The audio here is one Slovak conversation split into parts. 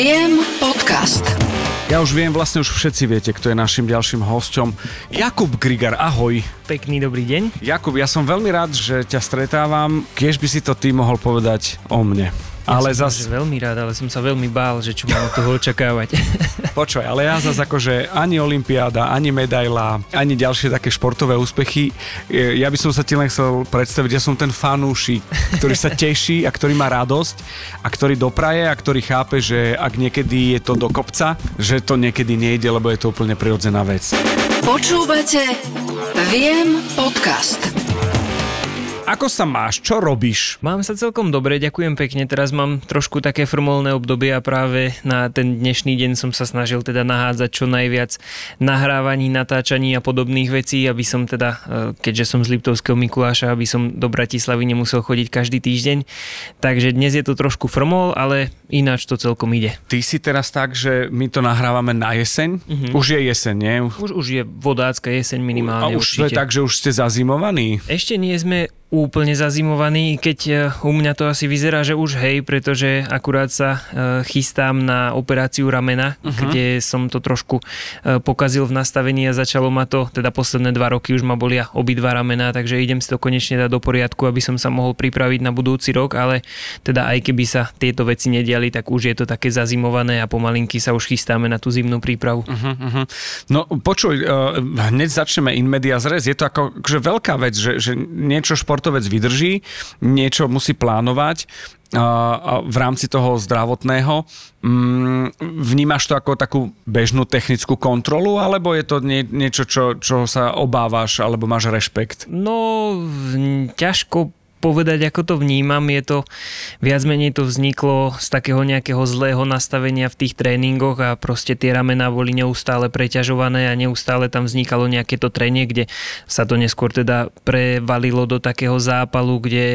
Viem podcast. Ja už viem, vlastne už všetci viete, kto je našim ďalším hosťom. Jakub Grigar, ahoj. Pekný dobrý deň. Jakub, ja som veľmi rád, že ťa stretávam. Kiež by si to ty mohol povedať o mne. Ja ale som zas, že veľmi rád, ale som sa veľmi bál, že čo mám od toho očakávať. počúvaj, ale ja zase akože ani olympiáda, ani medaila, ani ďalšie také športové úspechy. e, Ja by som sa ti len chcel predstaviť, ja som ten fanúšik, ktorý sa teší a ktorý má radosť a ktorý dopraje a ktorý chápe, že ak niekedy je to do kopca, že to niekedy nejde, lebo je to úplne prirodzená vec. Počúvate Viem podcast. Ako sa máš? Čo robíš? mám sa celkom dobre, ďakujem pekne. Teraz mám trošku také formálne obdobie a práve na ten dnešný deň som sa snažil teda nahádzať čo najviac nahrávaní, natáčaní a podobných vecí, aby som teda, e, keďže som z Liptovského Mikuláša, aby som do Bratislavy nemusel chodiť každý týždeň. Takže dnes je to trošku formol, ale ináč to celkom ide. Ty si teraz tak, že my to nahrávame na jeseň. Mhm. Už je jeseň, nie? Už, už je vodácka jeseň A minimálne už to je určite. tak, že už ste zazimovaní? Ešte nie sme úplne zazimovaní, keď e, u mňa to asi vyzerá, že už hej, pretože akurát sa e, chystám na operáciu ramena, uh-huh. kde som to trošku e, pokazil v nastavení a začalo ma to, teda posledné dva roky už ma bolia obidva ramena, takže idem si to konečne dať do poriadku, aby som sa mohol pripraviť na budúci rok, ale teda aj keby sa tieto veci nediali, tak už je to také zazimované a pomalinky sa už chystáme na tú zimnú prípravu. Uh-huh, uh-huh. No počuj, uh, hneď začneme in media res. Je to ako že veľká vec, že, že niečo športovec vydrží, niečo musí plánovať uh, v rámci toho zdravotného. Mm, vnímaš to ako takú bežnú technickú kontrolu, alebo je to nie, niečo, čo, čo sa obávaš, alebo máš rešpekt? No, ťažko povedať, ako to vnímam. Je to, viac menej to vzniklo z takého nejakého zlého nastavenia v tých tréningoch a proste tie ramená boli neustále preťažované a neustále tam vznikalo nejaké to trenie, kde sa to neskôr teda prevalilo do takého zápalu, kde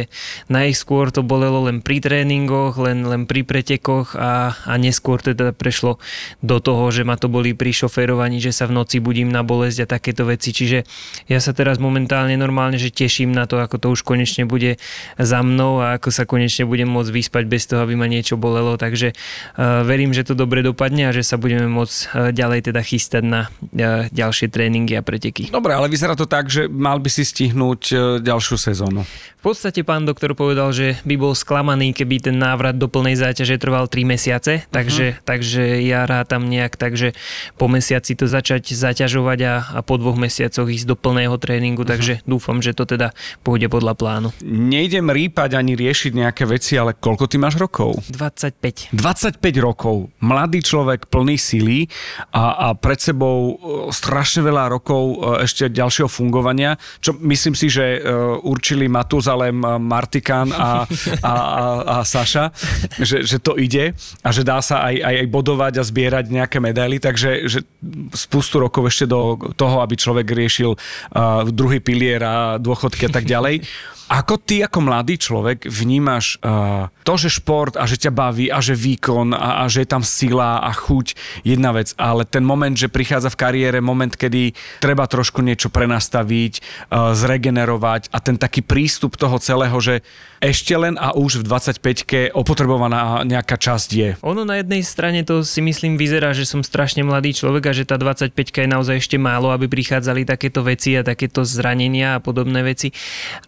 najskôr to bolelo len pri tréningoch, len, len pri pretekoch a, a neskôr teda prešlo do toho, že ma to boli pri šoférovaní, že sa v noci budím na bolesť a takéto veci. Čiže ja sa teraz momentálne normálne, že teším na to, ako to už konečne bude za mnou a ako sa konečne budem môcť vyspať bez toho, aby ma niečo bolelo. Takže uh, verím, že to dobre dopadne a že sa budeme môcť uh, ďalej teda chystať na uh, ďalšie tréningy a preteky. Dobre, ale vyzerá to tak, že mal by si stihnúť ďalšiu sezónu. V podstate pán doktor povedal, že by bol sklamaný, keby ten návrat do plnej záťaže trval 3 mesiace, takže, takže ja rátam nejak tak, že po mesiaci to začať zaťažovať a, a po dvoch mesiacoch ísť do plného tréningu, takže dúfam, že to teda pôjde podľa plánu. Nejdem rýpať ani riešiť nejaké veci, ale koľko ty máš rokov? 25. 25 rokov, mladý človek plný síly a, a pred sebou e, strašne veľa rokov e, ešte ďalšieho fungovania, čo myslím si, že e, určili Matuzalem, Martikán a, a, a, a Saša, že, že to ide a že dá sa aj, aj, aj bodovať a zbierať nejaké medaily, takže že spustu rokov ešte do toho, aby človek riešil uh, druhý pilier a dôchodky a tak ďalej. Ako ty ako mladý človek vnímaš uh, to, že šport a že ťa baví a že výkon a, a že je tam sila a chuť, jedna vec, ale ten moment, že prichádza v kariére moment, kedy treba trošku niečo prenastaviť, uh, zregenerovať a ten taký prístup toho celého, že ešte len a už v 25-ke opotrebovaná nejaká časť je. Ono na jednej strane to si myslím vyzerá, že som strašne mladý človek a že tá 25 je naozaj ešte málo, aby prichádzali takéto veci a takéto zranenia a podobné veci.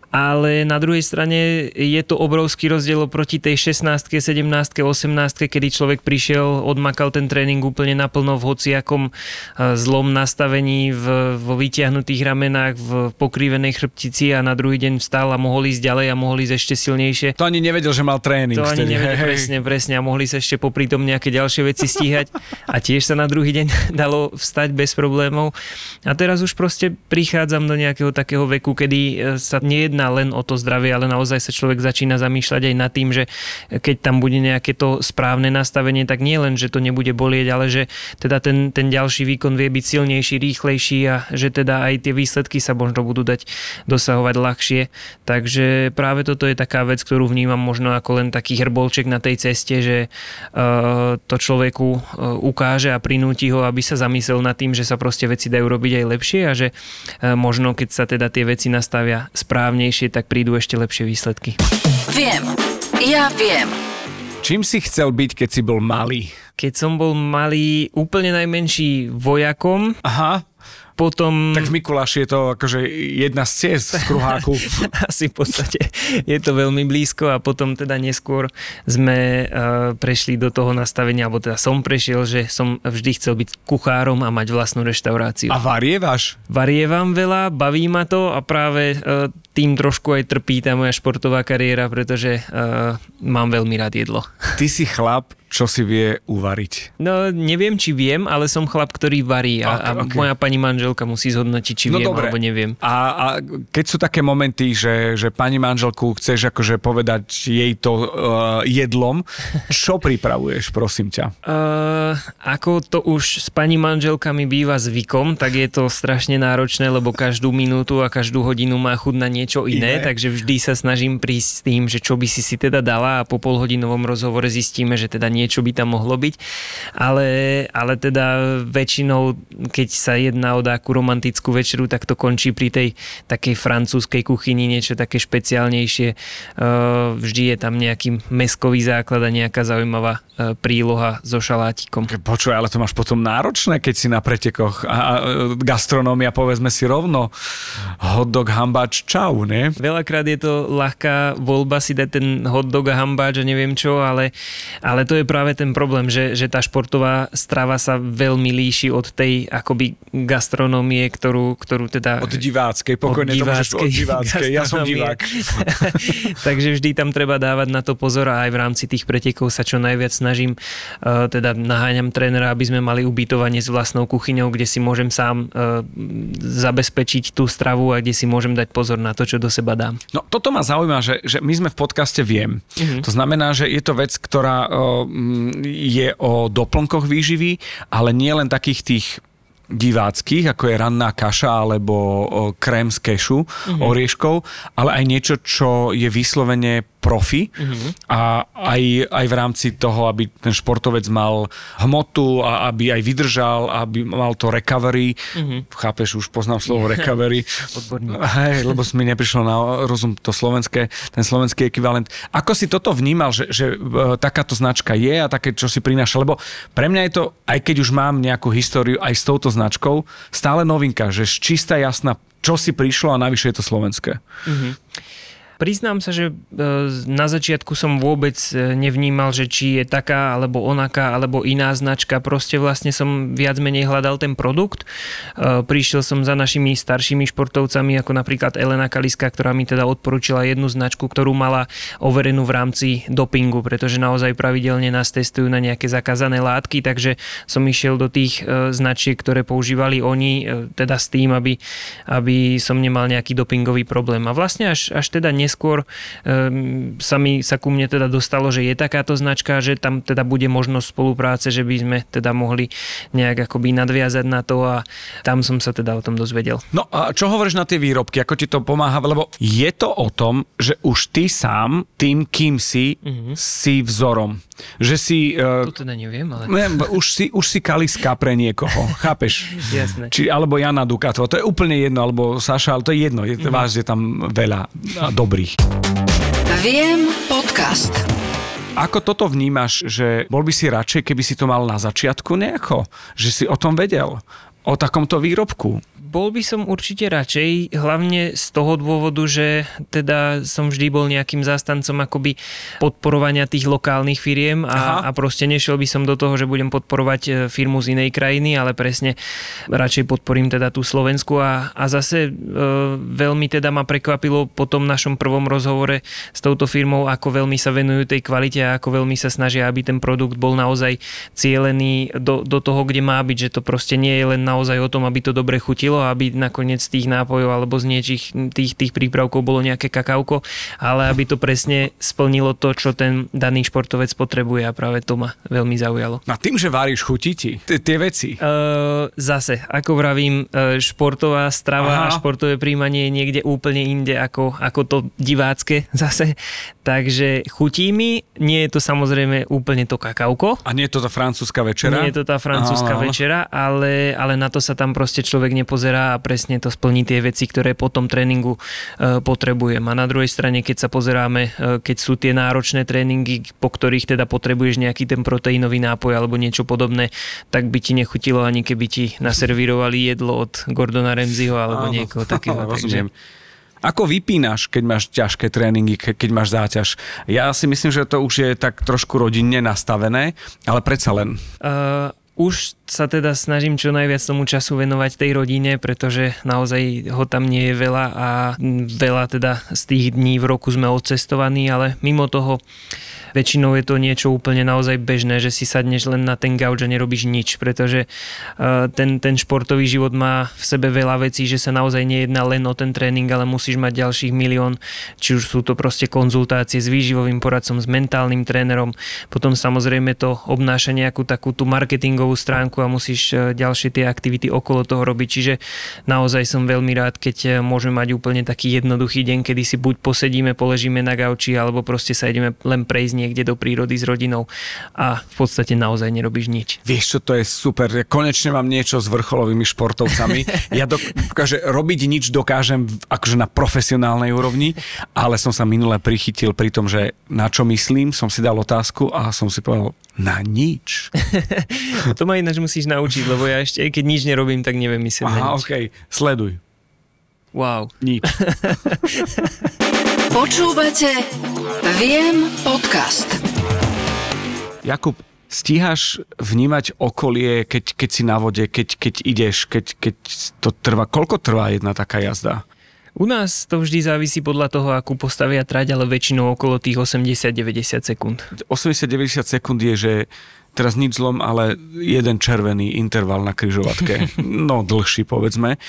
Ale na druhej strane je to obrovský rozdiel oproti tej 16 17 18 kedy človek prišiel, odmakal ten tréning úplne naplno v hociakom eh, zlom nastavení, v, vo vytiahnutých ramenách, v pokrivenej chrbtici a na druhý deň vstal a mohol ísť ďalej a mohol ísť ešte silnejšie. To ani nevedel, že mal tréning. To ani nevedel Hej, hej. presne, presne a mohli sa ešte popri tom nejaké ďalšie veci stíhať a tiež sa na druhý deň dalo vstať bez problémov. A teraz už proste prichádzam do nejakého takého veku, kedy e, sa nejedná len o to zdravie, ale naozaj sa človek začína zamýšľať aj nad tým, že keď tam bude nejaké to správne nastavenie, tak nie len, že to nebude bolieť, ale že teda ten, ten ďalší výkon vie byť silnejší, rýchlejší a že teda aj tie výsledky sa možno budú dať dosahovať ľahšie. Takže práve toto je taká vec, ktorú vnímam možno ako len taký hrbolček na tej ceste, že uh, to človeku uh, ukáže a prinúti ho, aby sa zamyslel nad tým, že sa proste veci dajú robiť aj lepšie a že uh, možno keď sa teda tie veci nastavia správnejšie, tak prídu ešte lepšie výsledky. Viem. Ja viem. Čím si chcel byť, keď si bol malý? keď som bol malý, úplne najmenší vojakom, Aha, potom... tak v Mikuláši je to akože jedna z ciest z kruháku. Asi v podstate je to veľmi blízko a potom teda neskôr sme uh, prešli do toho nastavenia, alebo teda som prešiel, že som vždy chcel byť kuchárom a mať vlastnú reštauráciu. A varievaš? Varievam veľa, baví ma to a práve uh, tým trošku aj trpí tá moja športová kariéra, pretože uh, mám veľmi rád jedlo. Ty si chlap, čo si vie uvariť. No neviem, či viem, ale som chlap, ktorý varí a, a Ok, ok. moja pani manželka musí zhodnotiť, či No viem dobre. alebo neviem. A, a keď sú také momenty, že, že pani manželku chceš akože povedať jej to uh, jedlom, čo pripravuješ, prosím ťa? Uh, ako to už s pani manželkami býva zvykom, tak je to strašne náročné, lebo každú minútu a každú hodinu má chuť na niečo iné, Iné. takže vždy sa snažím prísť s tým, že čo by si si teda dala a po polhodinovom rozhovore zistíme, že teda niečo by tam mohlo byť. Ale, ale teda väčšinou, keď sa jedná o takú romantickú večeru, tak to končí pri tej takej francúzskej kuchyni, niečo také špeciálnejšie. Uh, vždy je tam nejaký meskový základ a nejaká zaujímavá uh, príloha so šalátikom. Počuj, ale to máš potom náročné, keď si na pretekoch a, a e, gastronómia, povedzme si rovno, hot dog, hambáč, ne? Veľakrát je to ľahká voľba si dať ten hot dog a hambáč a neviem čo, ale, ale to je práve ten problém, že, že tá športová strava sa veľmi líši od tej akoby gastronómie, ktorú, ktorú teda... Od diváckej, pokojne to môžeš od diváckej, ja som gastronomie. divák. Takže vždy tam treba dávať na to pozor a aj v rámci tých pretekov sa čo najviac snažím, uh, teda naháňam trénera, aby sme mali ubytovanie s vlastnou kuchyňou, kde si môžem sám uh, zabezpečiť tú stravu a kde si môžem dať pozor na to, čo do seba dám. No toto ma zaujíma, že, že my sme v podcaste Viem. Mhm. To znamená, že je to vec, ktorá o, je o doplnkoch výživy, ale nie len takých tých diváckých, ako je ranná kaša alebo krém z kešu, Mhm. orieškov, ale aj niečo, čo je vyslovene profi Mhm. a aj, aj v rámci toho, aby ten športovec mal hmotu a aby aj vydržal, aby mal to recovery. Chápeš, už poznám slovo recovery. Hej, lebo mi neprišlo na rozum to slovenské, ten slovenský ekvivalent. Ako si toto vnímal, že, že e, takáto značka je a také, čo si prináša? Lebo pre mňa je to, aj keď už mám nejakú históriu aj s touto značkou, stále novinka, že čistá jasná, čo si prišlo a navyše je to slovenské. Priznám sa, že e, na začiatku som vôbec e, nevnímal, že či je taká, alebo onaká, alebo iná značka. Proste vlastne som viac menej hľadal ten produkt. E, Prišiel som za našimi staršími športovcami, ako napríklad Elena Kaliska, ktorá mi teda odporúčila jednu značku, ktorú mala overenú v rámci dopingu, pretože naozaj pravidelne nás testujú na nejaké zakázané látky, takže som išiel do tých značiek, ktoré používali oni, teda s tým, aby, aby som nemal nejaký dopingový problém. A vlastne až, až teda neskôr um, sa, mi, sa ku mne teda dostalo, že je takáto značka, že tam teda bude možnosť spolupráce, že by sme teda mohli nejak akoby nadviazať na to a tam som sa teda o tom dozvedel. No a čo hovoríš na tie výrobky? Ako ti to pomáha? Lebo je to o tom, že už ty sám, tým, kým si, si vzorom. Že si... Uh, To teda neviem, ale Ne, už si, už si kaliska pre niekoho, chápeš? jasné. Či, alebo Jana Dukatová, to je úplne jedno, alebo Saša, ale to je jedno, je, vás je tam veľa a dobrých. Viem podcast. Ako toto vnímaš, že bol by si radšej, keby si to mal na začiatku nejako? Že si o tom vedel? O takomto výrobku? Bol by som určite radšej, hlavne z toho dôvodu, že teda som vždy bol nejakým zástancom akoby podporovania tých lokálnych firiem Aha. a, a proste nešiel by som do toho, že budem podporovať e, firmu z inej krajiny, ale presne radšej podporím teda tú Slovensku a, a zase e, veľmi teda ma prekvapilo po tom našom prvom rozhovore s touto firmou, ako veľmi sa venujú tej kvalite a ako veľmi sa snažia, aby ten produkt bol naozaj cielený do, do toho, kde má byť, že to proste nie je len naozaj o tom, aby to dobre chutilo, aby nakoniec z tých nápojov alebo z niečích tých, tých prípravkov bolo nejaké kakauko, ale aby to presne splnilo to, čo ten daný športovec potrebuje a práve to ma veľmi zaujalo. A tým, že varíš, chutí ti tie veci. Zase, ako vravím, športová strava a športové príjmanie je niekde úplne inde ako, ako to divácké zase. Takže chutí mi, nie je to samozrejme úplne to kakauko, A nie je to tá francúzska večera? nie je to tá francúzska večera, ale, ale na to sa tam proste človek nepozerá pozerá a presne to splní tie veci, ktoré po tom tréningu e, potrebujem. A na druhej strane, keď sa pozeráme, e, keď sú tie náročné tréningy, po ktorých teda potrebuješ nejaký ten proteínový nápoj alebo niečo podobné, tak by ti nechutilo ani keby ti naservírovali jedlo od Gordona Ramseyho alebo Áno. niekoho takého. takže... Ako vypínaš, keď máš ťažké tréningy, keď máš záťaž? Ja si myslím, že to už je tak trošku rodinne nastavené, ale predsa len. Uh, už sa teda snažím čo najviac tomu času venovať tej rodine, pretože naozaj ho tam nie je veľa a veľa teda z tých dní v roku sme odcestovaní, ale mimo toho väčšinou je to niečo úplne naozaj bežné, že si sadneš len na ten gauč a nerobíš nič, pretože ten, ten športový život má v sebe veľa vecí, že sa naozaj nejedná len o ten tréning, ale musíš mať ďalších milión, či už sú to proste konzultácie s výživovým poradcom, s mentálnym trénerom, potom samozrejme to obnáša nejakú takú tú marketingovú stránku a musíš e, ďalšie tie aktivity okolo toho robiť. Čiže naozaj som veľmi rád, keď e, môžeme mať úplne taký jednoduchý deň, kedy si buď posedíme, poležíme na gauči, alebo proste sa ideme len prejsť niekde do prírody s rodinou a v podstate naozaj nerobíš nič. Vieš čo, to je super. Ja konečne mám niečo s vrcholovými športovcami. Ja dokáže, robiť nič dokážem akože na profesionálnej úrovni, ale som sa minule prichytil pri tom, že na čo myslím, som si dal otázku a som si povedal, na nič. to ma ináč musíš naučiť, lebo ja ešte, keď nič nerobím, tak neviem myslieť Aha, okej. Okay. Sleduj. Wow. Nič. Počúvate Viem podcast. Jakub, stíhaš vnímať okolie, keď, keď si na vode, keď, keď ideš, keď, keď to trvá, koľko trvá jedna taká jazda? U nás to vždy závisí podľa toho, akú postavia trať, ale väčšinou okolo tých 80-90 sekúnd. 80-90 sekúnd je, že teraz nič zlom, ale jeden červený interval na kryžovatke, no dlhší povedzme.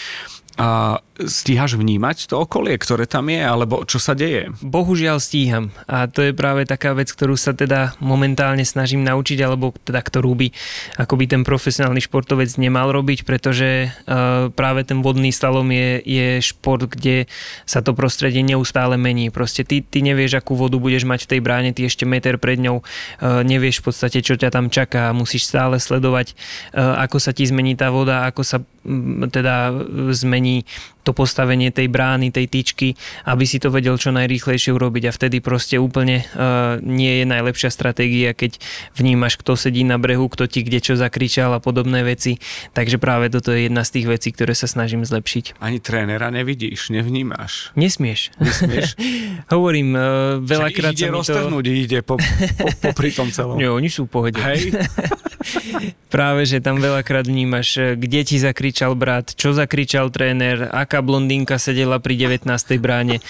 A stíhaš vnímať to okolie, ktoré tam je, alebo čo sa deje? Bohužiaľ stíham. A to je práve taká vec, ktorú sa teda momentálne snažím naučiť, alebo teda ktorú by akoby ten profesionálny športovec nemal robiť, pretože uh, práve ten vodný slalom je, je šport, kde sa to prostredie neustále mení. Proste ty, ty nevieš, akú vodu budeš mať v tej bráne, ty ešte meter pred ňou, uh, nevieš v podstate, čo ťa tam čaká, musíš stále sledovať, uh, ako sa ti zmení tá voda, ako sa teda zmení Me. To postavenie tej brány, tej tyčky, aby si to vedel čo najrýchlejšie urobiť a vtedy proste úplne uh, nie je najlepšia stratégia, keď vnímaš, kto sedí na brehu, kto ti kde čo zakričal a podobné veci. Takže práve toto je jedna z tých vecí, ktoré sa snažím zlepšiť. Ani trénera nevidíš, nevnímaš. Nesmieš. Nesmieš? Hovorím, uh, veľakrát ide sa mi to... ide po, po, po, pri tom celom. Jo, oni sú v pohode. Hej. práve, že tam veľakrát vnímaš, eh, kde ti zakričal brat, čo zakričal tréner, aká taká blondínka sedela pri 19. bráne.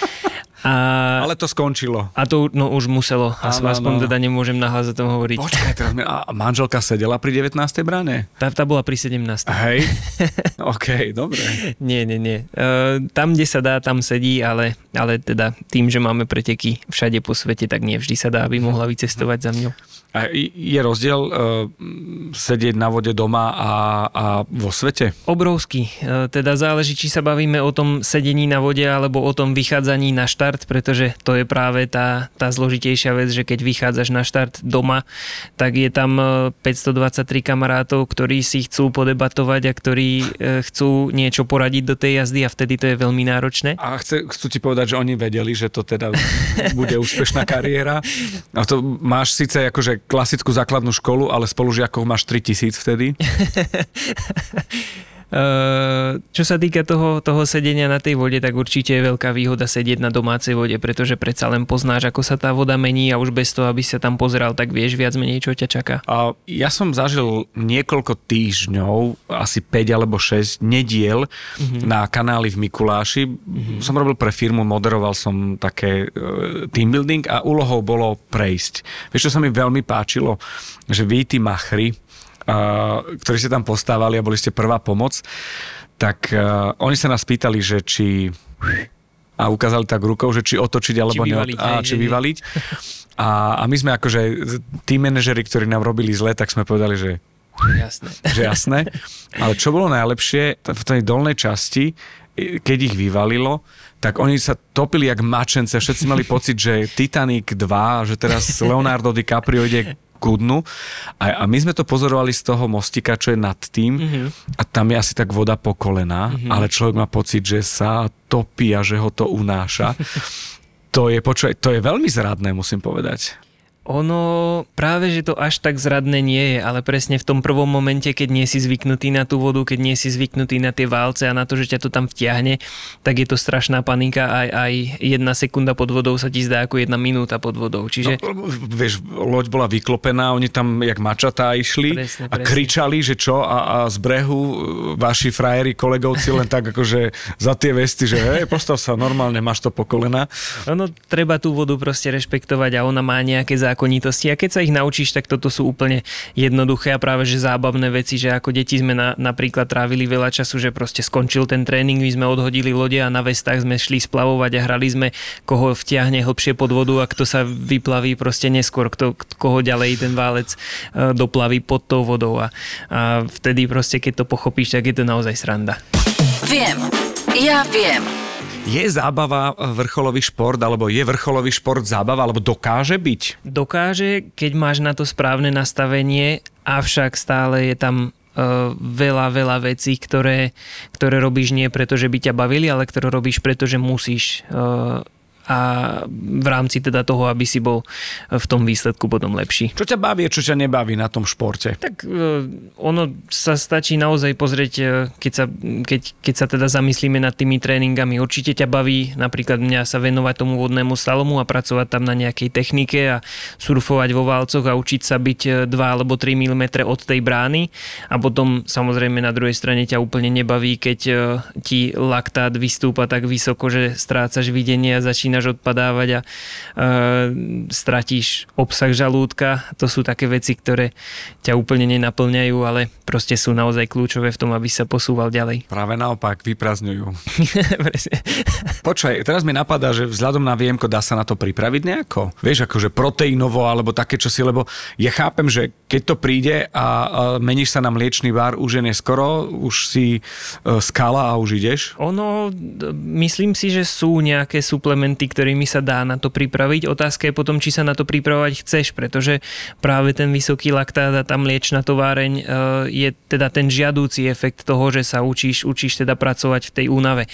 A, Ale to skončilo. A to no, už muselo. Áno, aspoň áno. teda nemôžem nahlas o tom hovoriť. Počkaj, teraz mi, a manželka sedela pri 19. bráne? Tá, tá bola pri 17. Hej, OK, dobre. nie, nie, nie. Uh, tam, kde sa dá, tam sedí, ale, ale teda tým, že máme preteky všade po svete, tak nie vždy sa dá, aby mohla vycestovať za mňou. A je rozdiel uh, sedieť na vode doma a, a vo svete? Obrovský. Uh, teda záleží, či sa bavíme o tom sedení na vode alebo o tom vychádzaní na štart, pretože to je práve tá, tá zložitejšia vec, že keď vychádzaš na štart doma, tak je tam 523 e, kamarátov, ktorí si chcú podebatovať a ktorí uh, chcú niečo poradiť do tej jazdy a vtedy to je veľmi náročné. A chce, chcú ti povedať, že oni vedeli, že to teda bude úspešná kariéra. A to máš síce akože klasickú základnú školu, ale spolužiakov máš 3000 vtedy? Čo sa týka toho, toho sedenia na tej vode, tak určite je veľká výhoda sedieť na domácej vode, pretože predsa len poznáš, ako sa tá voda mení a už bez toho, aby sa tam pozeral, tak vieš viac menej, čo ťa čaká. A ja som zažil niekoľko týždňov, asi 5 alebo 6 nediel uh-huh. na kanáli v Mikuláši. Uh-huh. Som robil pre firmu, moderoval som také uh, team building a úlohou bolo prejsť. Vieš, čo sa mi veľmi páčilo? Že vy, tí machry, ktorí ste tam postávali a boli ste prvá pomoc, tak uh, oni sa nás pýtali, že či a ukázali tak rukou, že či otočiť alebo či vyvaliť, neot- a, či vyvaliť. A, a my sme akože tí manažeri, ktorí nám robili zle, tak sme povedali, že Jasné. Že jasné. Ale čo bolo najlepšie, v tej dolnej časti, keď ich vyvalilo, tak oni sa topili jak mačence, všetci mali pocit, že Titanic 2, že teraz Leonardo DiCaprio ide ku dnu. A, a my sme to pozorovali z toho mostika, čo je nad tým mm-hmm. a tam je asi tak voda po kolená, mm-hmm. ale človek má pocit, že sa topí a že ho to unáša. to je, počuaj, to je veľmi zradné, musím povedať. Ono práve, že to až tak zradné nie je, ale presne v tom prvom momente, keď nie si zvyknutý na tú vodu, keď nie si zvyknutý na tie válce a na to, že ťa to tam vtiahne, tak je to strašná panika. Aj, aj jedna sekunda pod vodou sa ti zdá ako jedna minúta pod vodou. Čiže... No, vieš, loď bola vyklopená, oni tam jak mačatá išli presne, a presne. kričali, že čo a, a z brehu e, vaši frajeri, kolegovci len tak akože za tie vesty, že hej, postav sa normálne, máš to po kolena. Ono, treba tú vodu proste rešpektovať a ona má nejaké zákony zákonitosti a keď sa ich naučíš, tak toto sú úplne jednoduché a práve že zábavné veci, že ako deti sme na, napríklad trávili veľa času, že proste skončil ten tréning, my sme odhodili lode a na vestách sme šli splavovať a hrali sme, koho vtiahne hlbšie pod vodu a kto sa vyplaví proste neskôr, kto, koho ďalej ten válec e, doplaví pod tou vodou a, a vtedy proste, keď to pochopíš, tak je to naozaj sranda. Viem, ja viem. Je zábava vrcholový šport, alebo je vrcholový šport zábava, alebo dokáže byť? Dokáže, keď máš na to správne nastavenie, avšak stále je tam e, veľa, veľa vecí, ktoré, ktoré robíš nie preto, že by ťa bavili, ale ktoré robíš preto, že musíš e, a v rámci teda toho, aby si bol v tom výsledku potom lepší. Čo ťa baví, čo ťa nebaví na tom športe? Tak e, ono sa stačí naozaj pozrieť, e, keď sa, keď, keď sa teda zamyslíme nad tými tréningami. Určite ťa baví napríklad mňa sa venovať tomu vodnému slalomu a pracovať tam na nejakej technike a surfovať vo válcoch a učiť sa byť 2 e, alebo 3 mm od tej brány a potom samozrejme na druhej strane ťa úplne nebaví, keď ti laktát vystúpa tak vysoko, že strácaš videnie a začína začínaš odpadávať a e, stratíš obsah žalúdka. To sú také veci, ktoré ťa úplne nenaplňajú, ale proste sú naozaj kľúčové v tom, aby sa posúval ďalej. Práve naopak, vyprazňujú. Počkaj, teraz mi napadá, že vzhľadom na viemko dá sa na to pripraviť nejako? Vieš, akože proteínovo alebo také čosi, lebo ja chápem, že keď to príde a, meníš sa na mliečný bar, už je neskoro, už si e, skala a už ideš? Ono, myslím si, že sú nejaké suplementy, ktorými sa dá na to pripraviť. Otázka je potom, či sa na to pripravovať chceš, pretože práve ten vysoký laktát a tá mliečna továreň e, je teda ten žiadúci efekt toho, že sa učíš, učíš teda pracovať v tej únave.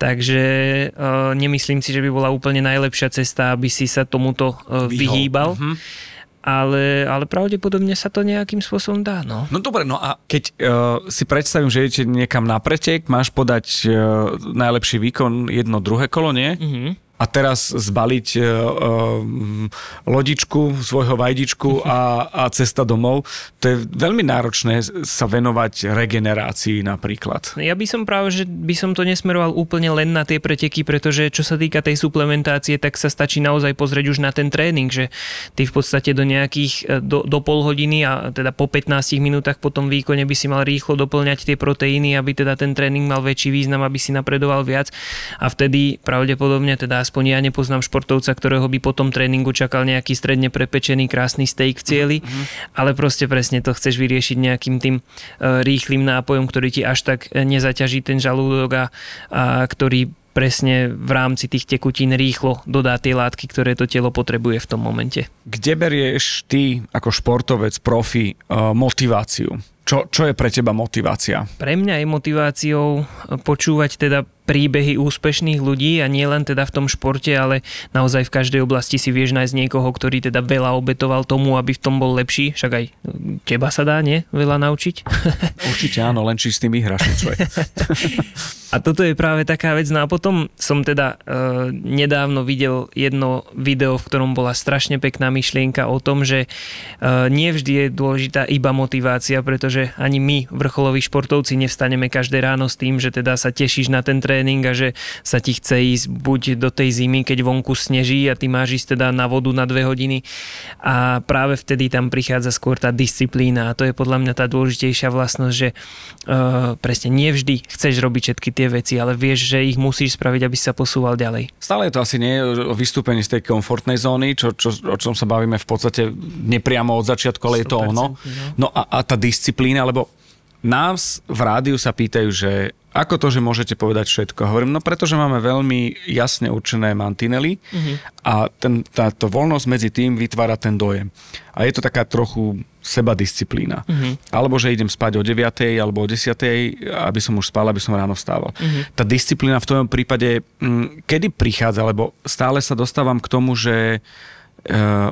Takže e, nemyslím si, že by bola úplne najlepšia cesta, aby si sa tomuto e, vyhýbal. Uh-huh ale, ale pravdepodobne sa to nejakým spôsobom dá. No, no dobre, no a keď uh, si predstavím, že idete niekam na pretek, máš podať uh, najlepší výkon jedno, druhé kolo, nie? Uh-huh a teraz zbaliť uh, lodičku, svojho vajdičku a, a cesta domov. To je veľmi náročné sa venovať regenerácii napríklad. Ja by som práve, že by som to nesmeroval úplne len na tie preteky, pretože čo sa týka tej suplementácie, tak sa stačí naozaj pozrieť už na ten tréning, že ty v podstate do nejakých, e, do, do pol hodiny a teda po 15 minútach po tom výkone by si mal rýchlo doplňať tie proteíny, aby teda ten tréning mal väčší význam, aby si napredoval viac a vtedy pravdepodobne teda aspoň ja nepoznám športovca, ktorého by po tom tréningu čakal nejaký stredne prepečený krásny steak v cieli, mm-hmm. ale proste presne to chceš vyriešiť nejakým tým e, rýchlým nápojom, ktorý ti až tak nezaťaží ten žalúdok a, a ktorý presne v rámci tých tekutín rýchlo dodá tie látky, ktoré to telo potrebuje v tom momente. Kde berieš ty ako športovec, profi, e, motiváciu? Čo, čo je pre teba motivácia? Pre mňa je motiváciou počúvať teda príbehy úspešných ľudí a nie len teda v tom športe, ale naozaj v každej oblasti si vieš nájsť niekoho, ktorý teda veľa obetoval tomu, aby v tom bol lepší. Však aj teba sa dá, nie? Veľa naučiť. Určite áno, len či s tým vyhraš. a toto je práve taká vec. No a potom som teda e, nedávno videl jedno video, v ktorom bola strašne pekná myšlienka o tom, že e, nie vždy je dôležitá iba motivácia, pretože ani my, vrcholoví športovci, nevstaneme každé ráno s tým, že teda sa tešíš na ten tréning a že sa ti chce ísť buď do tej zimy, keď vonku sneží a ty máš ísť teda na vodu na dve hodiny a práve vtedy tam prichádza skôr tá disciplína a to je podľa mňa tá dôležitejšia vlastnosť, že uh, presne nevždy chceš robiť všetky tie veci, ale vieš, že ich musíš spraviť, aby sa posúval ďalej. Stále je to asi nie o vystúpení z tej komfortnej zóny, čo, čo, o čom sa bavíme v podstate nepriamo od začiatku, ale je to ono. No, no a, a tá disciplína, lebo nás v rádiu sa pýtajú, že ako to, že môžete povedať všetko? Hovorím, no pretože máme veľmi jasne určené mantinely uh-huh. a ten, táto voľnosť medzi tým vytvára ten dojem. A je to taká trochu sebadisciplína. Uh-huh. Alebo že idem spať o 9. alebo o 10. aby som už spal, aby som ráno vstával. Uh-huh. Tá disciplína v tom prípade, m, kedy prichádza, lebo stále sa dostávam k tomu, že e,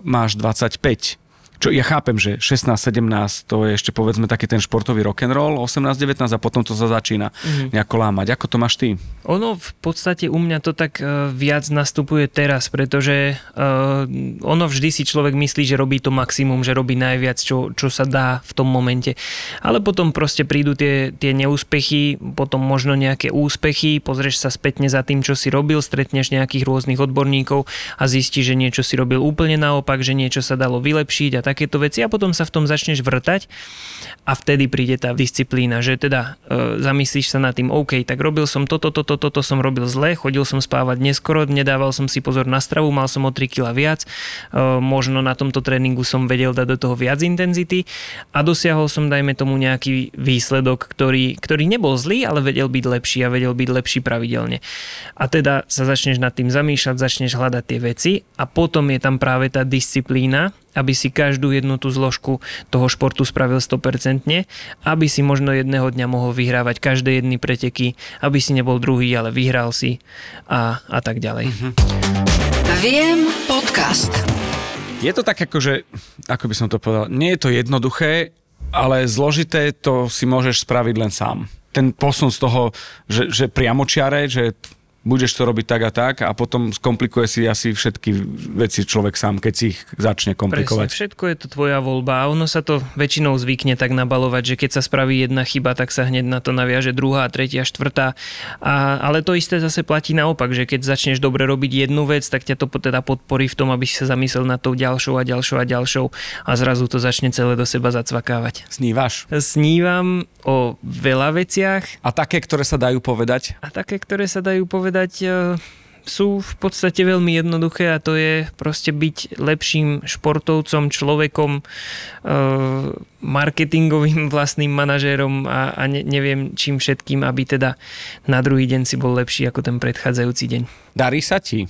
máš 25 čo ja chápem, že 16-17 to je ešte povedzme taký ten športový rock'n'roll, 18-19 a potom to sa začína mm-hmm. nejako lámať. Ako to máš ty? Ono v podstate u mňa to tak uh, viac nastupuje teraz, pretože uh, ono vždy si človek myslí, že robí to maximum, že robí najviac, čo, čo sa dá v tom momente. Ale potom proste prídu tie, tie neúspechy, potom možno nejaké úspechy, pozrieš sa spätne za tým, čo si robil, stretneš nejakých rôznych odborníkov a zistíš, že niečo si robil úplne naopak, že niečo sa dalo vylepšiť a tak takéto veci a potom sa v tom začneš vrtať a vtedy príde tá disciplína, že teda e, zamyslíš sa nad tým, OK, tak robil som toto, toto, toto som robil zle, chodil som spávať neskoro, nedával som si pozor na stravu, mal som o 3 kg viac, e, možno na tomto tréningu som vedel dať do toho viac intenzity a dosiahol som, dajme tomu, nejaký výsledok, ktorý, ktorý nebol zlý, ale vedel byť lepší a vedel byť lepší pravidelne. A teda sa začneš nad tým zamýšľať, začneš hľadať tie veci a potom je tam práve tá disciplína, aby si každú jednu tú zložku toho športu spravil 100%, aby si možno jedného dňa mohol vyhrávať každé jedny preteky, aby si nebol druhý, ale vyhral si a, a tak ďalej. Mm-hmm. Viem podcast. Je to tak ako, že, ako by som to povedal, nie je to jednoduché, ale zložité to si môžeš spraviť len sám. Ten posun z toho, že, že priamočiare, že budeš to robiť tak a tak a potom skomplikuje si asi všetky veci človek sám, keď si ich začne komplikovať. Presne, všetko je to tvoja voľba a ono sa to väčšinou zvykne tak nabalovať, že keď sa spraví jedna chyba, tak sa hneď na to naviaže druhá, tretia, štvrtá. A, ale to isté zase platí naopak, že keď začneš dobre robiť jednu vec, tak ťa to teda podporí v tom, aby si sa zamyslel na tou ďalšou a ďalšou a ďalšou a zrazu to začne celé do seba zacvakávať. Snívaš? Snívam o veľa veciach. A také, ktoré sa dajú povedať? A také, ktoré sa dajú povedať povedať, e, sú v podstate veľmi jednoduché a to je proste byť lepším športovcom, človekom, e, marketingovým vlastným manažérom a, a ne, neviem čím všetkým, aby teda na druhý deň si bol lepší ako ten predchádzajúci deň. Darí sa ti?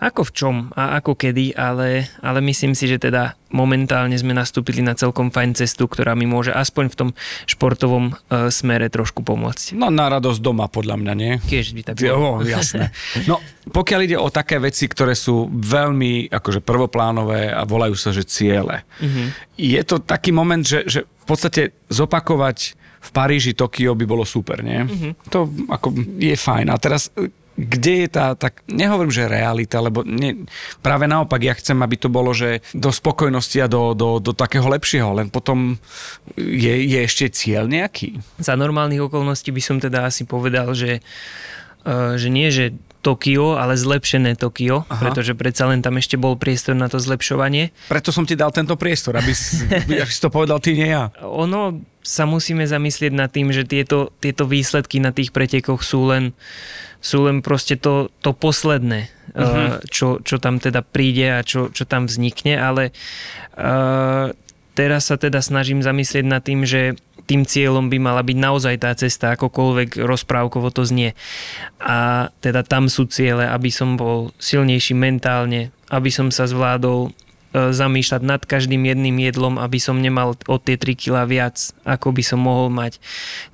Ako v čom a ako kedy, ale, ale myslím si, že teda momentálne sme nastúpili na celkom fajn cestu, ktorá mi môže aspoň v tom športovom e, smere trošku pomôcť. No na radosť doma podľa mňa, nie? Keď by tak bolo. Jo, jasné. No pokiaľ ide o také veci, ktoré sú veľmi akože prvoplánové a volajú sa, že ciele. Mm-hmm. Je to taký moment, že, že v podstate zopakovať v Paríži, Tokio by bolo super, nie? Mm-hmm. To ako je fajn. A teraz kde je tá, tak nehovorím, že realita, lebo ne, práve naopak, ja chcem, aby to bolo, že do spokojnosti a do, do, do takého lepšieho, len potom je, je ešte cieľ nejaký. Za normálnych okolností by som teda asi povedal, že, uh, že nie, že Tokio, ale zlepšené Tokio, Aha. pretože predsa len tam ešte bol priestor na to zlepšovanie. Preto som ti dal tento priestor, aby si, aby si to povedal ty, nie ja. Ono sa musíme zamyslieť nad tým, že tieto, tieto výsledky na tých pretekoch sú len, sú len proste to, to posledné, uh-huh. čo, čo tam teda príde a čo, čo tam vznikne, ale uh, teraz sa teda snažím zamyslieť nad tým, že tým cieľom by mala byť naozaj tá cesta, akokoľvek rozprávkovo to znie. A teda tam sú ciele, aby som bol silnejší mentálne, aby som sa zvládol e, zamýšľať nad každým jedným jedlom, aby som nemal o tie 3 kg viac, ako by som mohol mať.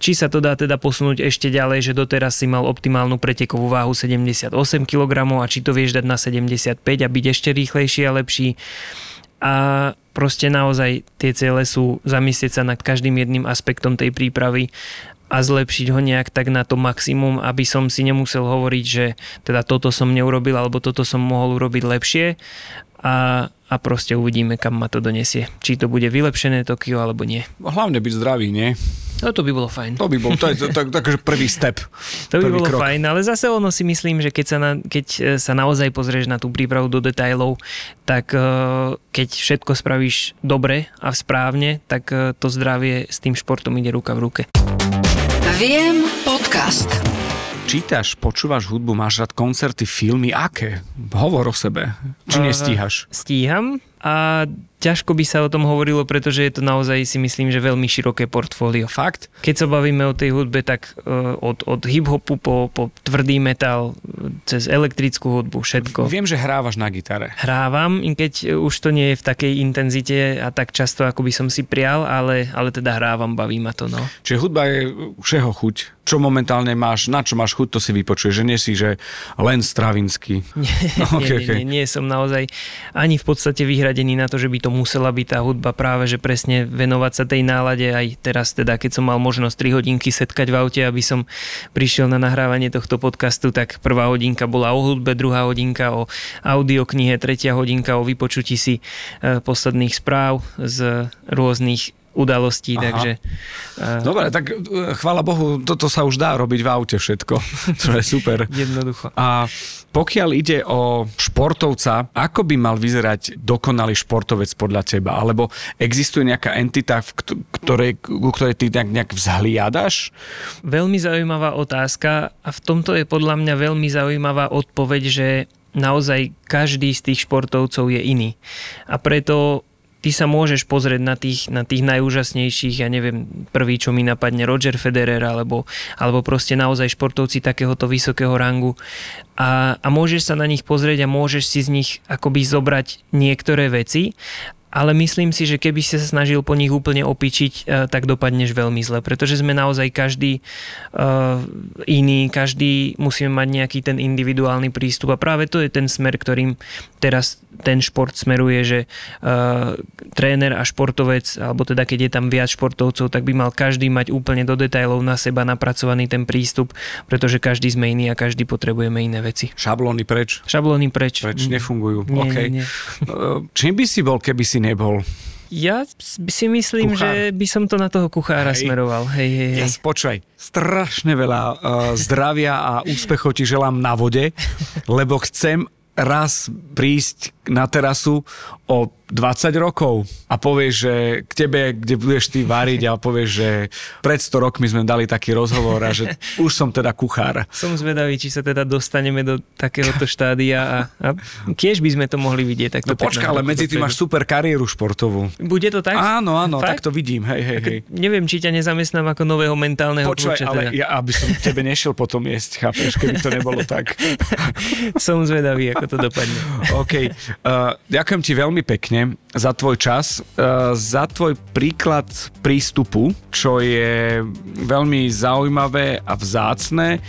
Či sa to dá teda posunúť ešte ďalej, že doteraz si mal optimálnu pretekovú váhu 78 kg a či to vieš dať na 75 a byť ešte rýchlejší a lepší. A proste naozaj tie ciele sú zamyslieť sa nad každým jedným aspektom tej prípravy a zlepšiť ho nejak tak na to maximum, aby som si nemusel hovoriť, že teda toto som neurobil alebo toto som mohol urobiť lepšie a, a proste uvidíme, kam ma to donesie. Či to bude vylepšené Tokio alebo nie. Hlavne byť zdravý, nie? No to by bolo fajn. To by bol, to je tak, tak, prvý step. To by bolo krok. fajn, ale zase ono si myslím, že keď sa, na, keď e, sa naozaj pozrieš na tú prípravu do detajlov, tak e, keď všetko spravíš dobre a správne, tak e, to zdravie s tým športom ide ruka v ruke. Viem podcast. Čítaš, počúvaš hudbu, máš rád koncerty, filmy, aké? Hovor o sebe. Či nestíhaš? Uh, stíham, a ťažko by sa o tom hovorilo, pretože je to naozaj si myslím, že veľmi široké portfólio. Fakt? Keď sa bavíme o tej hudbe, tak uh, od, od hip-hopu po, po tvrdý metal, cez elektrickú hudbu, všetko. Viem, že hrávaš na gitare. Hrávam, keď už to nie je v takej intenzite a tak často, ako by som si prial, ale, ale teda hrávam, baví ma to. No. Čiže hudba je všeho chuť. Čo momentálne máš, na čo máš chuť, to si vypočuješ, že nie si, že len stravinsky. Nie, okay, nie, nie, nie, nie, som naozaj ani v podstate vyhradený na to, že by to musela byť tá hudba práve, že presne venovať sa tej nálade. Aj teraz teda, keď som mal možnosť 3 hodinky setkať v aute, aby som prišiel na nahrávanie tohto podcastu, tak prvá hodinka bola o hudbe, druhá hodinka o audioknihe, tretia hodinka o vypočutí si e, posledných správ z rôznych udalostí, Aha. takže... Uh... Dobre, tak e, chvála Bohu, toto sa už dá robiť v aute všetko, to je super. Jednoducho. A pokiaľ ide o športovca, ako by mal vyzerať dokonalý športovec podľa teba? Alebo existuje nejaká entita, v ktorej, ku ktorej ty nejak, nejak vzhliadaš? Veľmi zaujímavá otázka a v tomto je podľa mňa veľmi zaujímavá odpoveď, že naozaj každý z tých športovcov je iný. A preto ty sa môžeš pozrieť na tých, na tých najúžasnejších, ja neviem, prvý, čo mi napadne, Roger Federer, alebo, alebo proste naozaj športovci takéhoto vysokého rangu. A, a môžeš sa na nich pozrieť a môžeš si z nich akoby zobrať niektoré veci ale myslím si, že keby si sa snažil po nich úplne opičiť, eh, tak dopadneš veľmi zle, pretože sme naozaj každý uh, iný, každý musíme mať nejaký ten individuálny prístup a práve to je ten smer, ktorým teraz ten šport smeruje, že uh, tréner a športovec, alebo teda keď je tam viac športovcov, tak by mal každý mať úplne do detajlov na seba napracovaný ten prístup, pretože každý sme iný a každý potrebujeme iné veci. Šablóny preč? Šablóny preč. Preč nefungujú. Nie, okay. nie, nie. Čím by si bol, keby si nebol? Ja si myslím, Kuchár. že by som to na toho kuchára hej. smeroval. Hej, hej, hej. Ja počúvaj, strašne veľa uh, zdravia a úspechov ti želám na vode, lebo chcem raz prísť na terasu o 20 rokov a povieš, že k tebe, kde budeš ty variť a povieš, že pred 100 rokmi sme dali taký rozhovor a že už som teda kuchár. Som zvedavý, či sa teda dostaneme do takéhoto štádia a, a tiež by sme to mohli vidieť. no počka, ale medzi tým máš super kariéru športovú. Bude to tak? Áno, áno, Fakt? tak to vidím, hej, hej, hej. Neviem, či ťa nezamestnám ako nového mentálneho Počúvaj, ale teda. ja, aby som tebe nešiel potom jesť, chápeš, keby to nebolo tak. som zvedavý, ako to dopadne. OK. Uh, ďakujem ti veľmi pekne za tvoj čas, uh, za tvoj príklad prístupu, čo je veľmi zaujímavé a vzácne,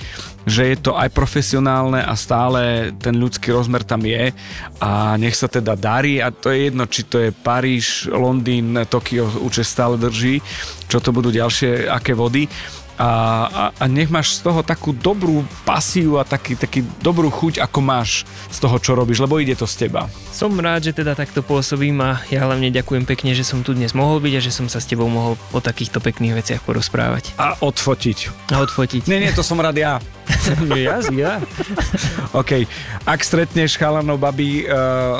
že je to aj profesionálne a stále ten ľudský rozmer tam je a nech sa teda darí. A to je jedno, či to je Paríž, Londýn, Tokio, určite stále drží, čo to budú ďalšie aké vody a, a, a nech máš z toho takú dobrú pasiu a taký, taký dobrú chuť, ako máš z toho, čo robíš, lebo ide to z teba. Som rád, že teda takto pôsobím a ja hlavne ďakujem pekne, že som tu dnes mohol byť a že som sa s tebou mohol o takýchto pekných veciach porozprávať. A odfotiť. A odfotiť. Nie, nie, to som rád ja. ja, ja. OK. Ak stretneš chalanov babi uh, uh,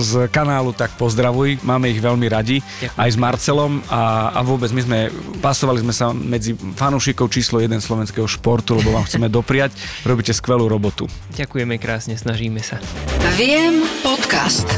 z kanálu, tak pozdravuj. Máme ich veľmi radi. Ďakujem. Aj s Marcelom a, a vôbec my sme, pasovali sme sa medzi fanúšikov fanúšikov číslo 1 slovenského športu, lebo vám chceme dopriať. Robíte skvelú robotu. Ďakujeme krásne, snažíme sa. Viem podcast.